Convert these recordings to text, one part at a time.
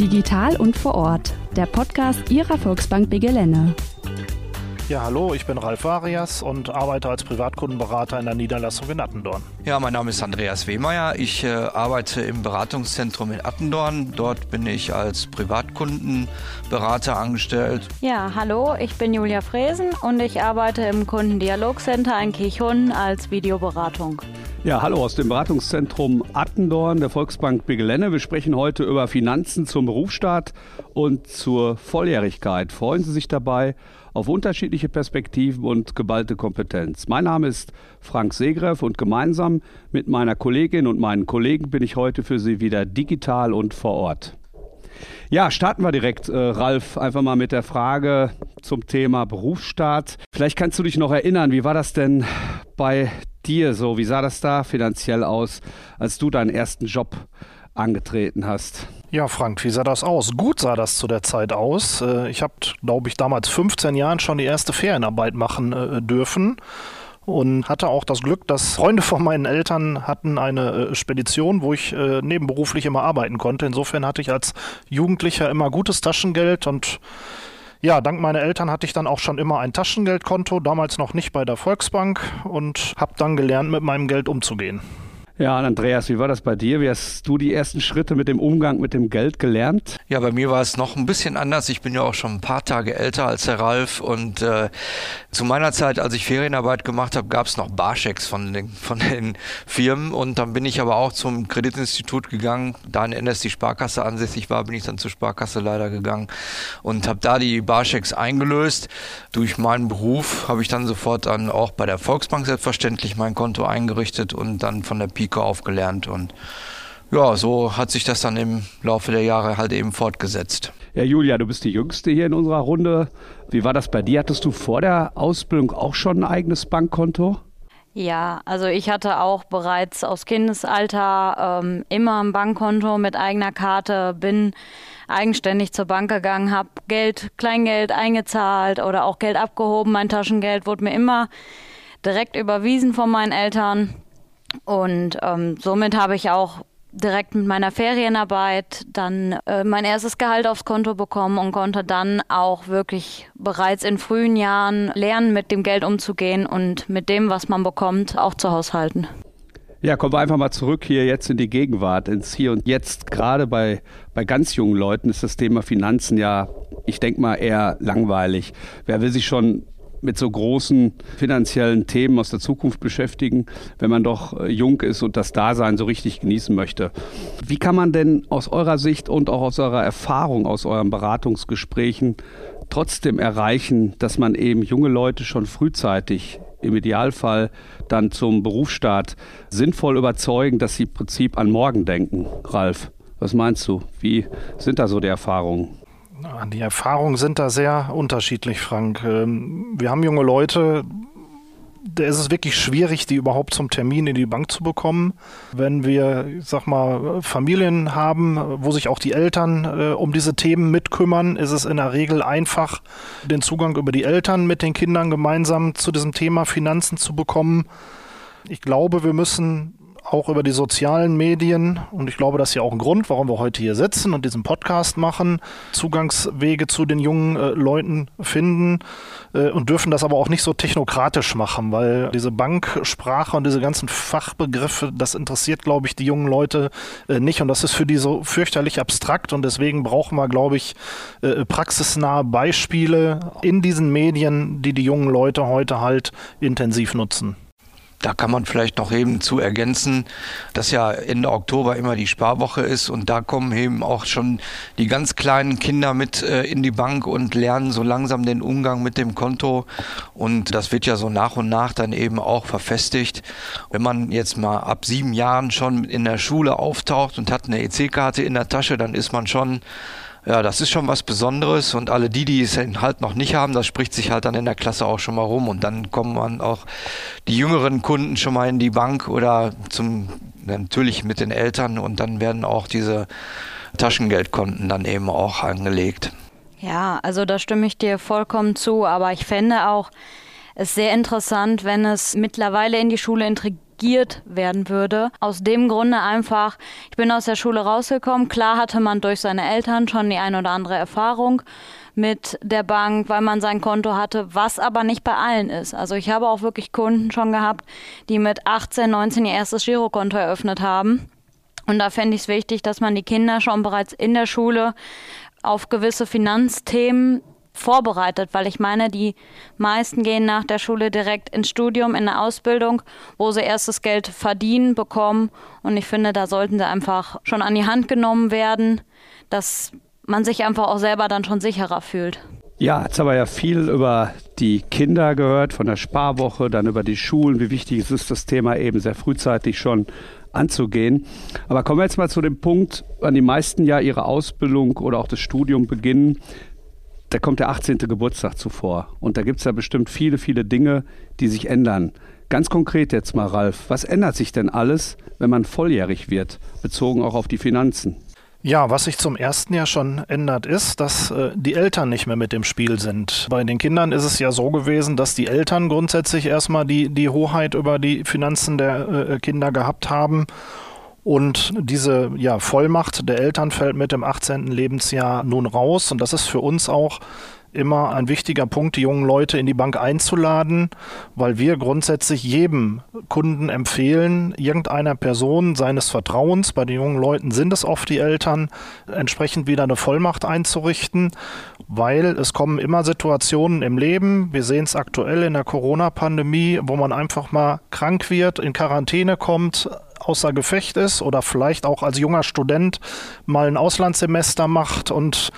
Digital und vor Ort, der Podcast Ihrer Volksbank Begelene. Ja, hallo, ich bin Ralf Varias und arbeite als Privatkundenberater in der Niederlassung in Attendorn. Ja, mein Name ist Andreas Wehmeier. Ich äh, arbeite im Beratungszentrum in Attendorn. Dort bin ich als Privatkundenberater angestellt. Ja, hallo, ich bin Julia Fresen und ich arbeite im Kundendialogcenter in Kirchhund als Videoberatung. Ja, hallo aus dem Beratungszentrum Attendorn der Volksbank Bigelenne. Wir sprechen heute über Finanzen zum Berufsstaat und zur Volljährigkeit. Freuen Sie sich dabei auf unterschiedliche Perspektiven und geballte Kompetenz. Mein Name ist Frank Segreff und gemeinsam mit meiner Kollegin und meinen Kollegen bin ich heute für Sie wieder digital und vor Ort. Ja, starten wir direkt, äh, Ralf, einfach mal mit der Frage zum Thema Berufsstaat. Vielleicht kannst du dich noch erinnern, wie war das denn bei dir so? Wie sah das da finanziell aus, als du deinen ersten Job angetreten hast? Ja, Frank, wie sah das aus? Gut sah das zu der Zeit aus. Äh, ich habe, glaube ich, damals 15 Jahren schon die erste Ferienarbeit machen äh, dürfen und hatte auch das Glück, dass Freunde von meinen Eltern hatten eine äh, Spedition, wo ich nebenberuflich immer arbeiten konnte. Insofern hatte ich als Jugendlicher immer gutes Taschengeld und ja, dank meiner Eltern hatte ich dann auch schon immer ein Taschengeldkonto, damals noch nicht bei der Volksbank und habe dann gelernt, mit meinem Geld umzugehen. Ja, und Andreas, wie war das bei dir? Wie hast du die ersten Schritte mit dem Umgang mit dem Geld gelernt? Ja, bei mir war es noch ein bisschen anders. Ich bin ja auch schon ein paar Tage älter als der Ralf und äh, zu meiner Zeit, als ich Ferienarbeit gemacht habe, gab es noch Barschecks von den, von den Firmen und dann bin ich aber auch zum Kreditinstitut gegangen. Da in NS die Sparkasse ansässig war, bin ich dann zur Sparkasse leider gegangen und habe da die Barschecks eingelöst. Durch meinen Beruf habe ich dann sofort dann auch bei der Volksbank selbstverständlich mein Konto eingerichtet und dann von der Pike Pike aufgelernt und ja, so hat sich das dann im Laufe der Jahre halt eben fortgesetzt. Ja, Julia, du bist die Jüngste hier in unserer Runde. Wie war das bei dir? Hattest du vor der Ausbildung auch schon ein eigenes Bankkonto? Ja, also ich hatte auch bereits aus Kindesalter ähm, immer ein Bankkonto mit eigener Karte, bin eigenständig zur Bank gegangen, habe Geld, Kleingeld eingezahlt oder auch Geld abgehoben. Mein Taschengeld wurde mir immer direkt überwiesen von meinen Eltern. Und ähm, somit habe ich auch direkt mit meiner Ferienarbeit dann äh, mein erstes Gehalt aufs Konto bekommen und konnte dann auch wirklich bereits in frühen Jahren lernen, mit dem Geld umzugehen und mit dem, was man bekommt, auch zu haushalten. Ja, kommen wir einfach mal zurück hier jetzt in die Gegenwart, ins Hier und Jetzt. Gerade bei, bei ganz jungen Leuten ist das Thema Finanzen ja, ich denke mal, eher langweilig. Wer will sich schon mit so großen finanziellen Themen aus der Zukunft beschäftigen, wenn man doch äh, jung ist und das Dasein so richtig genießen möchte. Wie kann man denn aus eurer Sicht und auch aus eurer Erfahrung, aus euren Beratungsgesprächen trotzdem erreichen, dass man eben junge Leute schon frühzeitig im Idealfall dann zum Berufsstaat sinnvoll überzeugen, dass sie im Prinzip an morgen denken. Ralf, was meinst du? Wie sind da so die Erfahrungen? Die Erfahrungen sind da sehr unterschiedlich, Frank. Ähm, wir haben junge Leute, da ist es wirklich schwierig, die überhaupt zum Termin in die Bank zu bekommen. Wenn wir, ich sag mal, Familien haben, wo sich auch die Eltern äh, um diese Themen mitkümmern, ist es in der Regel einfach, den Zugang über die Eltern mit den Kindern gemeinsam zu diesem Thema Finanzen zu bekommen. Ich glaube, wir müssen auch über die sozialen Medien. Und ich glaube, das ist ja auch ein Grund, warum wir heute hier sitzen und diesen Podcast machen, Zugangswege zu den jungen äh, Leuten finden äh, und dürfen das aber auch nicht so technokratisch machen, weil diese Banksprache und diese ganzen Fachbegriffe, das interessiert, glaube ich, die jungen Leute äh, nicht. Und das ist für die so fürchterlich abstrakt. Und deswegen brauchen wir, glaube ich, äh, praxisnahe Beispiele in diesen Medien, die die jungen Leute heute halt intensiv nutzen. Da kann man vielleicht noch eben zu ergänzen, dass ja Ende Oktober immer die Sparwoche ist und da kommen eben auch schon die ganz kleinen Kinder mit äh, in die Bank und lernen so langsam den Umgang mit dem Konto und das wird ja so nach und nach dann eben auch verfestigt. Wenn man jetzt mal ab sieben Jahren schon in der Schule auftaucht und hat eine EC-Karte in der Tasche, dann ist man schon ja, das ist schon was Besonderes und alle die, die es halt noch nicht haben, das spricht sich halt dann in der Klasse auch schon mal rum und dann kommen man auch die jüngeren Kunden schon mal in die Bank oder zum natürlich mit den Eltern und dann werden auch diese Taschengeldkonten dann eben auch angelegt. Ja, also da stimme ich dir vollkommen zu, aber ich fände auch es sehr interessant, wenn es mittlerweile in die Schule negiert werden würde. Aus dem Grunde einfach, ich bin aus der Schule rausgekommen. Klar hatte man durch seine Eltern schon die ein oder andere Erfahrung mit der Bank, weil man sein Konto hatte, was aber nicht bei allen ist. Also ich habe auch wirklich Kunden schon gehabt, die mit 18, 19 ihr erstes Girokonto eröffnet haben. Und da fände ich es wichtig, dass man die Kinder schon bereits in der Schule auf gewisse Finanzthemen vorbereitet, weil ich meine, die meisten gehen nach der Schule direkt ins Studium, in eine Ausbildung, wo sie erstes Geld verdienen, bekommen. Und ich finde, da sollten sie einfach schon an die Hand genommen werden, dass man sich einfach auch selber dann schon sicherer fühlt. Ja, jetzt haben wir ja viel über die Kinder gehört, von der Sparwoche, dann über die Schulen. Wie wichtig ist es, das Thema eben sehr frühzeitig schon anzugehen. Aber kommen wir jetzt mal zu dem Punkt, wann die meisten ja ihre Ausbildung oder auch das Studium beginnen da kommt der 18. Geburtstag zuvor. Und da gibt es ja bestimmt viele, viele Dinge, die sich ändern. Ganz konkret jetzt mal, Ralf, was ändert sich denn alles, wenn man volljährig wird, bezogen auch auf die Finanzen? Ja, was sich zum ersten Jahr schon ändert, ist, dass äh, die Eltern nicht mehr mit im Spiel sind. Bei den Kindern ist es ja so gewesen, dass die Eltern grundsätzlich erstmal die, die Hoheit über die Finanzen der äh, Kinder gehabt haben und diese ja, Vollmacht der Eltern fällt mit dem 18. Lebensjahr nun raus. Und das ist für uns auch immer ein wichtiger Punkt, die jungen Leute in die Bank einzuladen, weil wir grundsätzlich jedem Kunden empfehlen, irgendeiner Person seines Vertrauens, bei den jungen Leuten sind es oft die Eltern, entsprechend wieder eine Vollmacht einzurichten, weil es kommen immer Situationen im Leben, wir sehen es aktuell in der Corona-Pandemie, wo man einfach mal krank wird, in Quarantäne kommt, außer Gefecht ist oder vielleicht auch als junger Student mal ein Auslandssemester macht und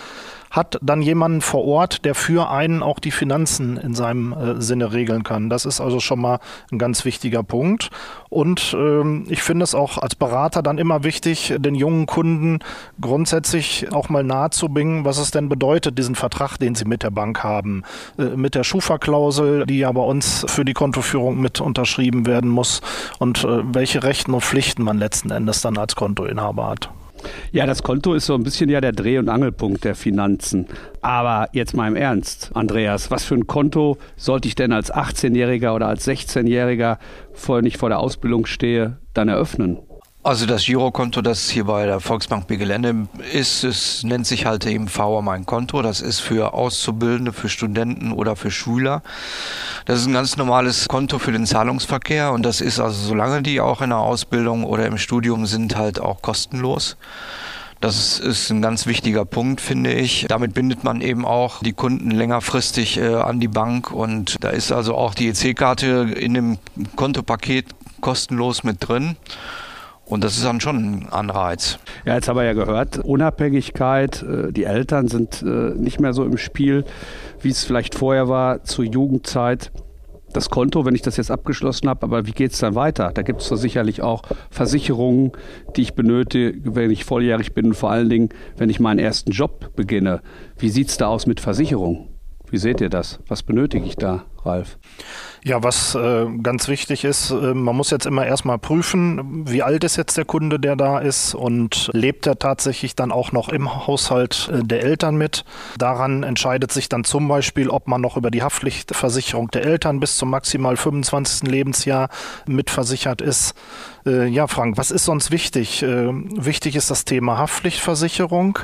hat dann jemanden vor Ort, der für einen auch die Finanzen in seinem äh, Sinne regeln kann. Das ist also schon mal ein ganz wichtiger Punkt. Und ähm, ich finde es auch als Berater dann immer wichtig, den jungen Kunden grundsätzlich auch mal nahezubringen, was es denn bedeutet, diesen Vertrag, den sie mit der Bank haben, äh, mit der Schufa-Klausel, die ja bei uns für die Kontoführung mit unterschrieben werden muss und äh, welche Rechten und Pflichten man letzten Endes dann als Kontoinhaber hat. Ja, das Konto ist so ein bisschen ja der Dreh- und Angelpunkt der Finanzen. Aber jetzt mal im Ernst, Andreas, was für ein Konto sollte ich denn als 18-Jähriger oder als 16-Jähriger, vor nicht vor der Ausbildung stehe, dann eröffnen? Also das Girokonto, das hier bei der Volksbank Gelände ist, es nennt sich halt eben VR mein Konto. Das ist für Auszubildende, für Studenten oder für Schüler. Das ist ein ganz normales Konto für den Zahlungsverkehr und das ist also, solange die auch in der Ausbildung oder im Studium sind, halt auch kostenlos. Das ist ein ganz wichtiger Punkt, finde ich. Damit bindet man eben auch die Kunden längerfristig äh, an die Bank und da ist also auch die EC-Karte in dem Kontopaket kostenlos mit drin. Und das ist dann schon ein Anreiz. Ja, jetzt haben wir ja gehört, Unabhängigkeit, äh, die Eltern sind äh, nicht mehr so im Spiel, wie es vielleicht vorher war zur Jugendzeit. Das Konto, wenn ich das jetzt abgeschlossen habe, aber wie geht es dann weiter? Da gibt es doch sicherlich auch Versicherungen, die ich benötige, wenn ich volljährig bin und vor allen Dingen, wenn ich meinen ersten Job beginne. Wie sieht es da aus mit Versicherungen? Wie seht ihr das? Was benötige ich da, Ralf? Ja, was äh, ganz wichtig ist, äh, man muss jetzt immer erstmal prüfen, wie alt ist jetzt der Kunde, der da ist und lebt er tatsächlich dann auch noch im Haushalt äh, der Eltern mit. Daran entscheidet sich dann zum Beispiel, ob man noch über die Haftpflichtversicherung der Eltern bis zum maximal 25. Lebensjahr mitversichert ist. Äh, ja, Frank, was ist sonst wichtig? Äh, wichtig ist das Thema Haftpflichtversicherung.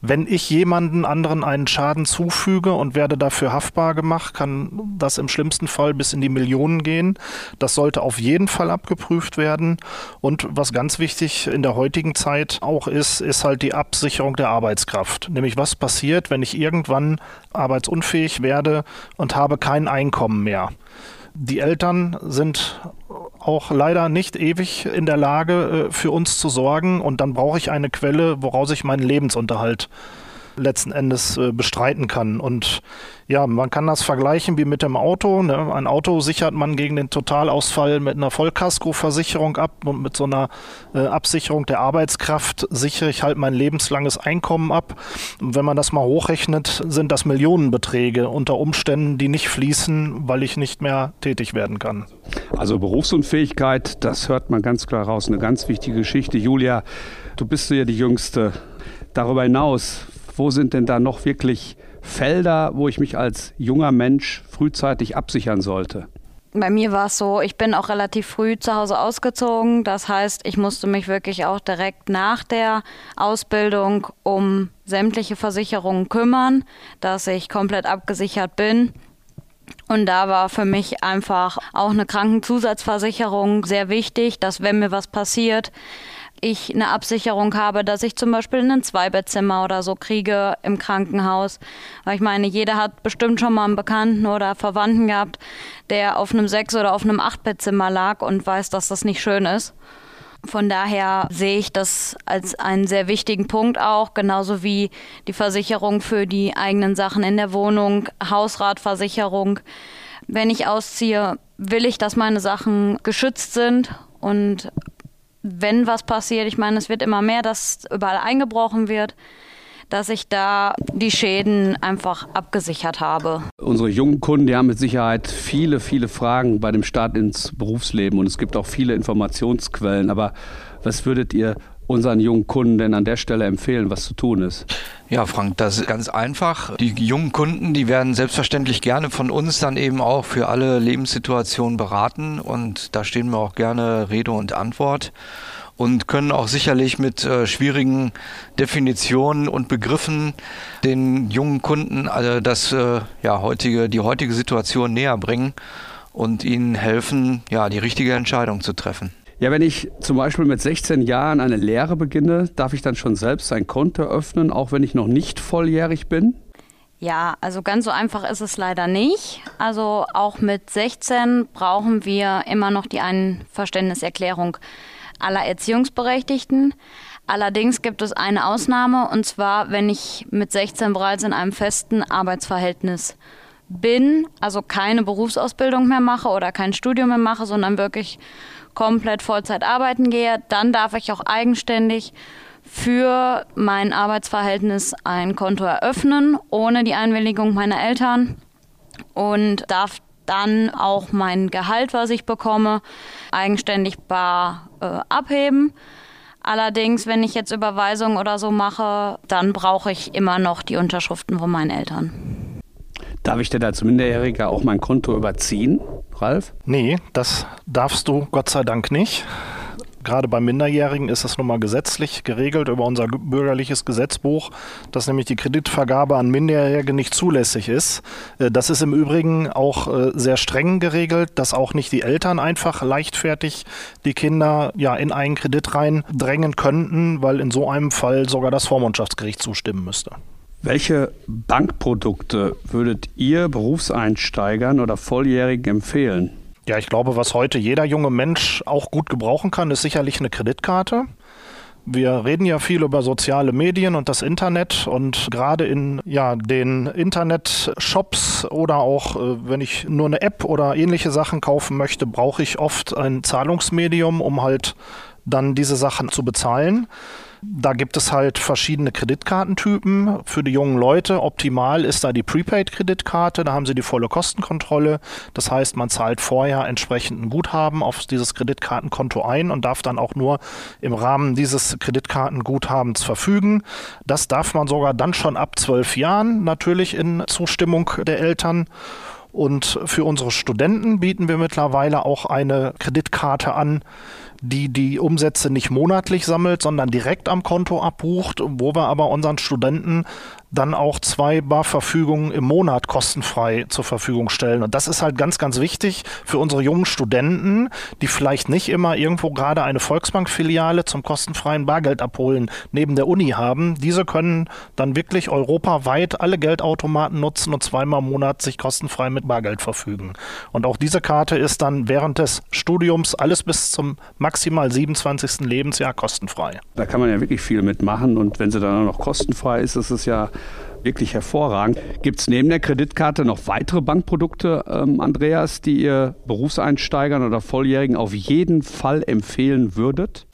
Wenn ich jemanden anderen einen Schaden zufüge und werde dafür haftbar gemacht, kann das im schlimmsten Fall bis in die Millionen gehen. Das sollte auf jeden Fall abgeprüft werden. Und was ganz wichtig in der heutigen Zeit auch ist, ist halt die Absicherung der Arbeitskraft. Nämlich was passiert, wenn ich irgendwann arbeitsunfähig werde und habe kein Einkommen mehr. Die Eltern sind auch leider nicht ewig in der Lage, äh, für uns zu sorgen. Und dann brauche ich eine Quelle, woraus ich meinen Lebensunterhalt letzten Endes äh, bestreiten kann. Und ja, man kann das vergleichen wie mit dem Auto. Ne? Ein Auto sichert man gegen den Totalausfall mit einer Vollkaskoversicherung ab und mit so einer äh, Absicherung der Arbeitskraft sichere ich halt mein lebenslanges Einkommen ab. Und wenn man das mal hochrechnet, sind das Millionenbeträge unter Umständen, die nicht fließen, weil ich nicht mehr tätig werden kann. Also Berufsunfähigkeit, das hört man ganz klar raus. Eine ganz wichtige Geschichte. Julia, du bist ja die Jüngste. Darüber hinaus, wo sind denn da noch wirklich Felder, wo ich mich als junger Mensch frühzeitig absichern sollte? Bei mir war es so, ich bin auch relativ früh zu Hause ausgezogen. Das heißt, ich musste mich wirklich auch direkt nach der Ausbildung um sämtliche Versicherungen kümmern, dass ich komplett abgesichert bin. Und da war für mich einfach auch eine Krankenzusatzversicherung sehr wichtig, dass wenn mir was passiert, ich eine Absicherung habe, dass ich zum Beispiel ein Zweibettzimmer oder so kriege im Krankenhaus. Weil ich meine, jeder hat bestimmt schon mal einen Bekannten oder Verwandten gehabt, der auf einem Sechs- oder auf einem Achtbettzimmer lag und weiß, dass das nicht schön ist. Von daher sehe ich das als einen sehr wichtigen Punkt auch, genauso wie die Versicherung für die eigenen Sachen in der Wohnung, Hausratversicherung. Wenn ich ausziehe, will ich, dass meine Sachen geschützt sind und wenn was passiert, ich meine, es wird immer mehr, dass überall eingebrochen wird, dass ich da die Schäden einfach abgesichert habe. Unsere jungen Kunden, die haben mit Sicherheit viele, viele Fragen bei dem Start ins Berufsleben und es gibt auch viele Informationsquellen. Aber was würdet ihr unseren jungen Kunden denn an der Stelle empfehlen, was zu tun ist? Ja, Frank, das ist ganz einfach. Die jungen Kunden, die werden selbstverständlich gerne von uns dann eben auch für alle Lebenssituationen beraten und da stehen wir auch gerne Rede und Antwort und können auch sicherlich mit äh, schwierigen Definitionen und Begriffen den jungen Kunden also das äh, ja heutige die heutige Situation näher bringen und ihnen helfen, ja, die richtige Entscheidung zu treffen. Ja, wenn ich zum Beispiel mit 16 Jahren eine Lehre beginne, darf ich dann schon selbst ein Konto öffnen, auch wenn ich noch nicht volljährig bin? Ja, also ganz so einfach ist es leider nicht. Also auch mit 16 brauchen wir immer noch die Einverständniserklärung aller Erziehungsberechtigten. Allerdings gibt es eine Ausnahme, und zwar, wenn ich mit 16 bereits in einem festen Arbeitsverhältnis bin, also keine Berufsausbildung mehr mache oder kein Studium mehr mache, sondern wirklich komplett Vollzeit arbeiten gehe, dann darf ich auch eigenständig für mein Arbeitsverhältnis ein Konto eröffnen, ohne die Einwilligung meiner Eltern und darf dann auch mein Gehalt, was ich bekomme, eigenständig bar äh, abheben. Allerdings, wenn ich jetzt Überweisungen oder so mache, dann brauche ich immer noch die Unterschriften von meinen Eltern. Darf ich denn als Minderjähriger auch mein Konto überziehen? Ralf? Nee, das darfst du Gott sei Dank nicht. Gerade bei Minderjährigen ist es nun mal gesetzlich geregelt über unser bürgerliches Gesetzbuch, dass nämlich die Kreditvergabe an Minderjährige nicht zulässig ist. Äh, das ist im Übrigen auch äh, sehr streng geregelt, dass auch nicht die Eltern einfach leichtfertig die Kinder ja in einen Kredit reindrängen könnten, weil in so einem Fall sogar das Vormundschaftsgericht zustimmen müsste. Welche Bankprodukte würdet ihr Berufseinsteigern oder Volljährigen empfehlen? Ja, ich glaube, was heute jeder junge Mensch auch gut gebrauchen kann, ist sicherlich eine Kreditkarte. Wir reden ja viel über soziale Medien und das Internet und gerade in ja, den Internet-Shops oder auch äh, wenn ich nur eine App oder ähnliche Sachen kaufen möchte, brauche ich oft ein Zahlungsmedium, um halt dann diese Sachen zu bezahlen. Da gibt es halt verschiedene Kreditkartentypen für die jungen Leute. Optimal ist da die Prepaid-Kreditkarte. Da haben sie die volle Kostenkontrolle. Das heißt, man zahlt vorher entsprechend ein Guthaben auf dieses Kreditkartenkonto ein und darf dann auch nur im Rahmen dieses Kreditkartenguthabens verfügen. Das darf man sogar dann schon ab zwölf Jahren natürlich in Zustimmung der Eltern. Und für unsere Studenten bieten wir mittlerweile auch eine Kreditkarte an, die die Umsätze nicht monatlich sammelt, sondern direkt am Konto abbucht, wo wir aber unseren Studenten dann auch zwei Barverfügungen im Monat kostenfrei zur Verfügung stellen. Und das ist halt ganz, ganz wichtig für unsere jungen Studenten, die vielleicht nicht immer irgendwo gerade eine Volksbank-Filiale zum kostenfreien Bargeld abholen neben der Uni haben. Diese können dann wirklich europaweit alle Geldautomaten nutzen und zweimal im Monat sich kostenfrei mit Bargeld verfügen. Und auch diese Karte ist dann während des Studiums alles bis zum maximal 27. Lebensjahr kostenfrei. Da kann man ja wirklich viel mitmachen und wenn sie dann auch noch kostenfrei ist, ist es ja wirklich hervorragend. Gibt es neben der Kreditkarte noch weitere Bankprodukte, ähm, Andreas, die ihr Berufseinsteigern oder Volljährigen auf jeden Fall empfehlen würdet?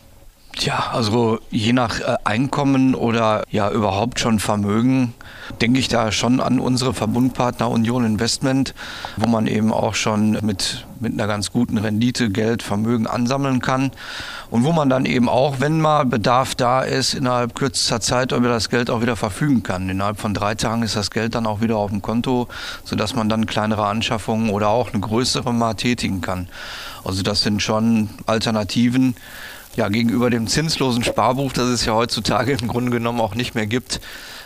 Ja, also je nach äh, Einkommen oder ja überhaupt schon Vermögen denke ich da schon an unsere Verbundpartner Union Investment, wo man eben auch schon mit, mit einer ganz guten Rendite Geld, Vermögen ansammeln kann und wo man dann eben auch, wenn mal Bedarf da ist, innerhalb kürzester Zeit über das Geld auch wieder verfügen kann. Innerhalb von drei Tagen ist das Geld dann auch wieder auf dem Konto, sodass man dann kleinere Anschaffungen oder auch eine größere mal tätigen kann. Also das sind schon Alternativen, ja, gegenüber dem zinslosen Sparbuch, das es ja heutzutage im Grunde genommen auch nicht mehr gibt,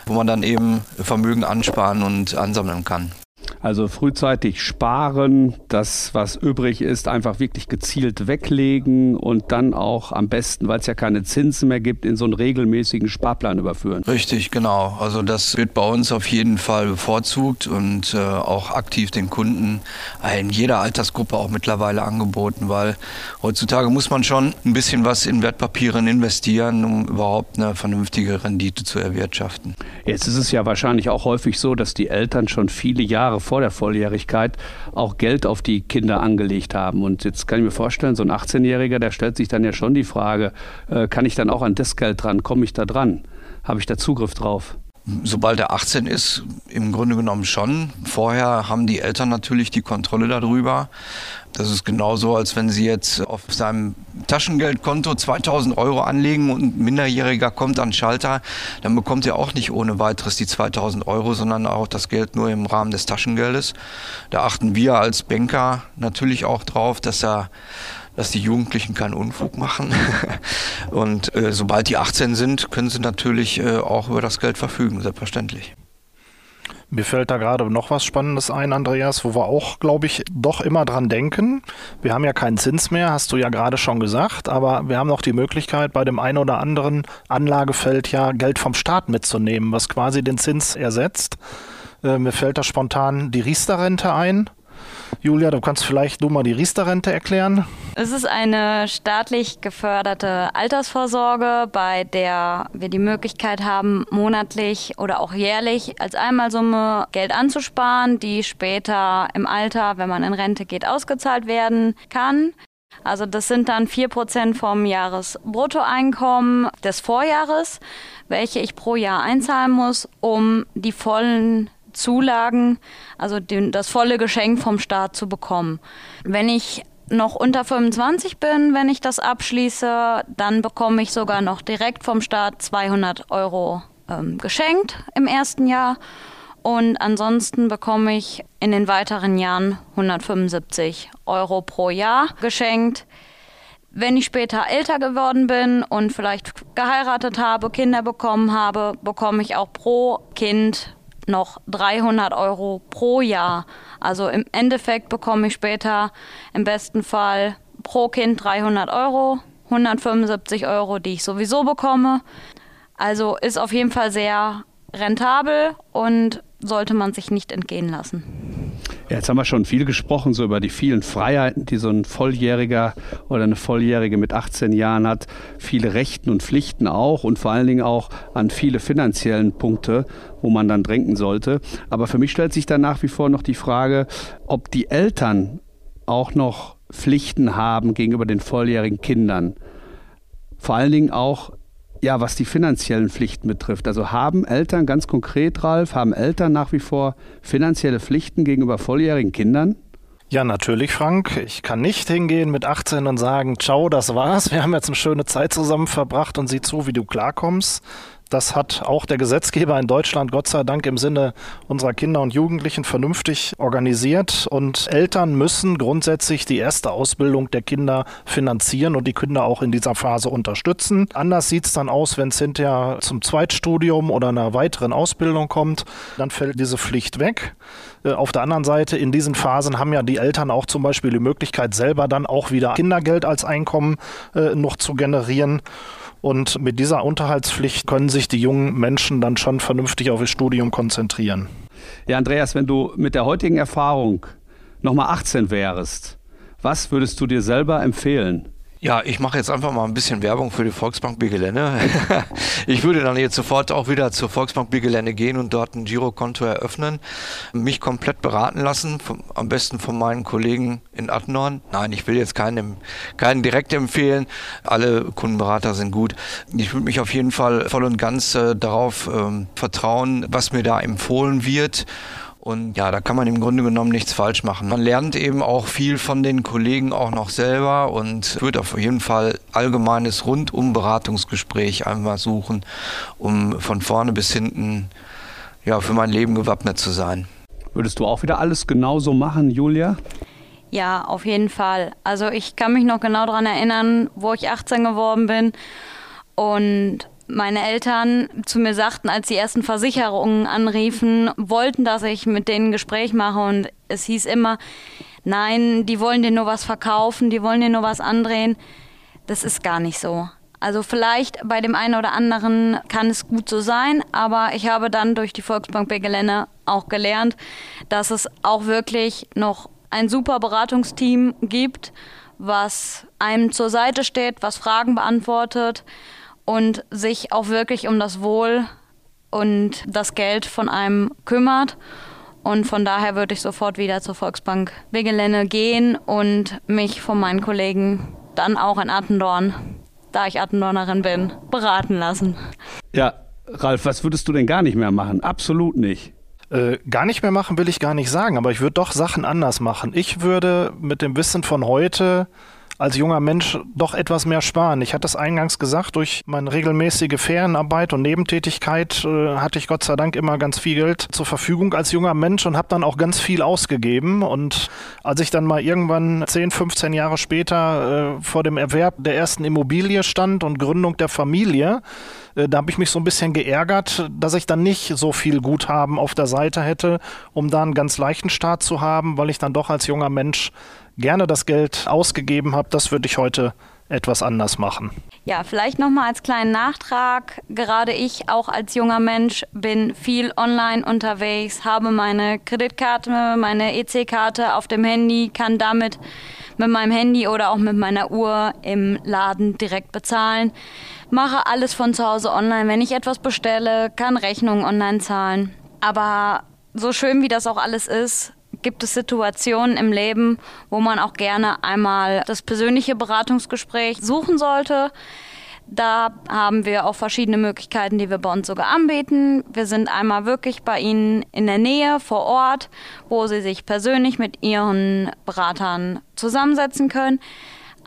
wo man dann eben Vermögen ansparen und ansammeln kann. Also frühzeitig sparen, das, was übrig ist, einfach wirklich gezielt weglegen und dann auch am besten, weil es ja keine Zinsen mehr gibt, in so einen regelmäßigen Sparplan überführen. Richtig, genau. Also das wird bei uns auf jeden Fall bevorzugt und äh, auch aktiv den Kunden in jeder Altersgruppe auch mittlerweile angeboten, weil heutzutage muss man schon ein bisschen was in Wertpapieren investieren, um überhaupt eine vernünftige Rendite zu erwirtschaften. Jetzt ist es ja wahrscheinlich auch häufig so, dass die Eltern schon viele Jahre vor der Volljährigkeit auch Geld auf die Kinder angelegt haben. Und jetzt kann ich mir vorstellen, so ein 18-Jähriger, der stellt sich dann ja schon die Frage, äh, kann ich dann auch an das Geld dran? Komme ich da dran? Habe ich da Zugriff drauf? Sobald er 18 ist, im Grunde genommen schon. Vorher haben die Eltern natürlich die Kontrolle darüber. Das ist genauso, als wenn Sie jetzt auf seinem Taschengeldkonto 2000 Euro anlegen und ein Minderjähriger kommt an den Schalter, dann bekommt er auch nicht ohne weiteres die 2000 Euro, sondern auch das Geld nur im Rahmen des Taschengeldes. Da achten wir als Banker natürlich auch drauf, dass er dass die Jugendlichen keinen Unfug machen. Und äh, sobald die 18 sind, können sie natürlich äh, auch über das Geld verfügen, selbstverständlich. Mir fällt da gerade noch was Spannendes ein, Andreas, wo wir auch, glaube ich, doch immer dran denken. Wir haben ja keinen Zins mehr, hast du ja gerade schon gesagt, aber wir haben noch die Möglichkeit, bei dem einen oder anderen Anlagefeld ja Geld vom Staat mitzunehmen, was quasi den Zins ersetzt. Äh, mir fällt da spontan die Riester-Rente ein. Julia, du kannst vielleicht du mal die Riester-Rente erklären. Es ist eine staatlich geförderte Altersvorsorge, bei der wir die Möglichkeit haben, monatlich oder auch jährlich als Einmalsumme Geld anzusparen, die später im Alter, wenn man in Rente geht, ausgezahlt werden kann. Also das sind dann 4% vom Jahresbruttoeinkommen des Vorjahres, welche ich pro Jahr einzahlen muss, um die vollen Zulagen, also den, das volle Geschenk vom Staat zu bekommen. Wenn ich noch unter 25 bin, wenn ich das abschließe, dann bekomme ich sogar noch direkt vom Staat 200 Euro ähm, geschenkt im ersten Jahr. Und ansonsten bekomme ich in den weiteren Jahren 175 Euro pro Jahr geschenkt. Wenn ich später älter geworden bin und vielleicht geheiratet habe, Kinder bekommen habe, bekomme ich auch pro Kind noch 300 Euro pro Jahr. Also im Endeffekt bekomme ich später im besten Fall pro Kind 300 Euro, 175 Euro, die ich sowieso bekomme. Also ist auf jeden Fall sehr rentabel und sollte man sich nicht entgehen lassen. Ja, jetzt haben wir schon viel gesprochen, so über die vielen Freiheiten, die so ein Volljähriger oder eine Volljährige mit 18 Jahren hat. Viele Rechten und Pflichten auch und vor allen Dingen auch an viele finanziellen Punkte, wo man dann denken sollte. Aber für mich stellt sich dann nach wie vor noch die Frage, ob die Eltern auch noch Pflichten haben gegenüber den volljährigen Kindern. Vor allen Dingen auch ja, was die finanziellen Pflichten betrifft. Also haben Eltern, ganz konkret, Ralf, haben Eltern nach wie vor finanzielle Pflichten gegenüber volljährigen Kindern? Ja, natürlich, Frank. Ich kann nicht hingehen mit 18 und sagen, ciao, das war's. Wir haben jetzt eine schöne Zeit zusammen verbracht und sieh zu, wie du klarkommst. Das hat auch der Gesetzgeber in Deutschland Gott sei Dank im Sinne unserer Kinder und Jugendlichen vernünftig organisiert. Und Eltern müssen grundsätzlich die erste Ausbildung der Kinder finanzieren und die Kinder auch in dieser Phase unterstützen. Anders sieht es dann aus, wenn es hinterher zum Zweitstudium oder einer weiteren Ausbildung kommt. Dann fällt diese Pflicht weg. Äh, auf der anderen Seite, in diesen Phasen haben ja die Eltern auch zum Beispiel die Möglichkeit, selber dann auch wieder Kindergeld als Einkommen äh, noch zu generieren. Und mit dieser Unterhaltspflicht können sich die jungen Menschen dann schon vernünftig auf ihr Studium konzentrieren. Ja, Andreas, wenn du mit der heutigen Erfahrung nochmal 18 wärst, was würdest du dir selber empfehlen? Ja, ich mache jetzt einfach mal ein bisschen Werbung für die Volksbank Bigelände. ich würde dann jetzt sofort auch wieder zur Volksbank Bigelände gehen und dort ein Girokonto eröffnen, mich komplett beraten lassen, vom, am besten von meinen Kollegen in Attendorn. Nein, ich will jetzt keinen, keinen direkt empfehlen. Alle Kundenberater sind gut. Ich würde mich auf jeden Fall voll und ganz äh, darauf ähm, vertrauen, was mir da empfohlen wird und ja, da kann man im Grunde genommen nichts falsch machen. Man lernt eben auch viel von den Kollegen auch noch selber und wird auf jeden Fall allgemeines Rundum-Beratungsgespräch einmal suchen, um von vorne bis hinten ja, für mein Leben gewappnet zu sein. Würdest du auch wieder alles genauso machen, Julia? Ja, auf jeden Fall. Also ich kann mich noch genau daran erinnern, wo ich 18 geworden bin und meine Eltern zu mir sagten, als die ersten Versicherungen anriefen, wollten, dass ich mit denen ein Gespräch mache und es hieß immer, nein, die wollen dir nur was verkaufen, die wollen dir nur was andrehen. Das ist gar nicht so. Also vielleicht bei dem einen oder anderen kann es gut so sein, aber ich habe dann durch die Volksbank Begelene auch gelernt, dass es auch wirklich noch ein super Beratungsteam gibt, was einem zur Seite steht, was Fragen beantwortet und sich auch wirklich um das Wohl und das Geld von einem kümmert. Und von daher würde ich sofort wieder zur Volksbank Wegelenne gehen und mich von meinen Kollegen dann auch in Attendorn, da ich Attendornerin bin, beraten lassen. Ja, Ralf, was würdest du denn gar nicht mehr machen? Absolut nicht. Äh, gar nicht mehr machen will ich gar nicht sagen, aber ich würde doch Sachen anders machen. Ich würde mit dem Wissen von heute als junger Mensch doch etwas mehr sparen. Ich hatte es eingangs gesagt, durch meine regelmäßige Ferienarbeit und Nebentätigkeit äh, hatte ich Gott sei Dank immer ganz viel Geld zur Verfügung als junger Mensch und habe dann auch ganz viel ausgegeben. Und als ich dann mal irgendwann 10, 15 Jahre später äh, vor dem Erwerb der ersten Immobilie stand und Gründung der Familie, äh, da habe ich mich so ein bisschen geärgert, dass ich dann nicht so viel Guthaben auf der Seite hätte, um da einen ganz leichten Start zu haben, weil ich dann doch als junger Mensch gerne das Geld ausgegeben habe. Das würde ich heute etwas anders machen. Ja, vielleicht nochmal als kleinen Nachtrag. Gerade ich, auch als junger Mensch, bin viel online unterwegs, habe meine Kreditkarte, meine EC-Karte auf dem Handy, kann damit mit meinem Handy oder auch mit meiner Uhr im Laden direkt bezahlen. Mache alles von zu Hause online. Wenn ich etwas bestelle, kann Rechnungen online zahlen. Aber so schön wie das auch alles ist, gibt es Situationen im Leben, wo man auch gerne einmal das persönliche Beratungsgespräch suchen sollte. Da haben wir auch verschiedene Möglichkeiten, die wir bei uns sogar anbieten. Wir sind einmal wirklich bei Ihnen in der Nähe vor Ort, wo Sie sich persönlich mit Ihren Beratern zusammensetzen können.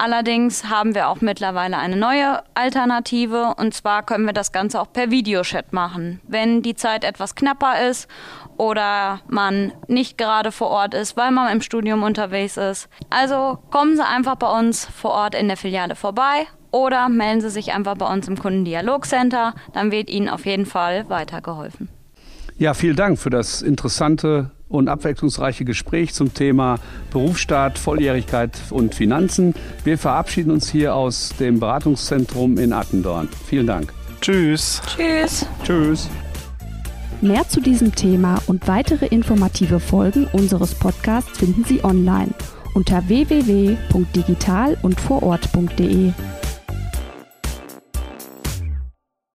Allerdings haben wir auch mittlerweile eine neue Alternative und zwar können wir das Ganze auch per Videochat machen. Wenn die Zeit etwas knapper ist oder man nicht gerade vor Ort ist, weil man im Studium unterwegs ist. Also kommen Sie einfach bei uns vor Ort in der Filiale vorbei oder melden Sie sich einfach bei uns im Kundendialogcenter, dann wird Ihnen auf jeden Fall weitergeholfen. Ja, vielen Dank für das interessante und abwechslungsreiche Gespräch zum Thema Berufsstaat, Volljährigkeit und Finanzen. Wir verabschieden uns hier aus dem Beratungszentrum in Attendorn. Vielen Dank. Tschüss. Tschüss. Tschüss. Mehr zu diesem Thema und weitere informative Folgen unseres Podcasts finden Sie online unter www.digital und vorort.de.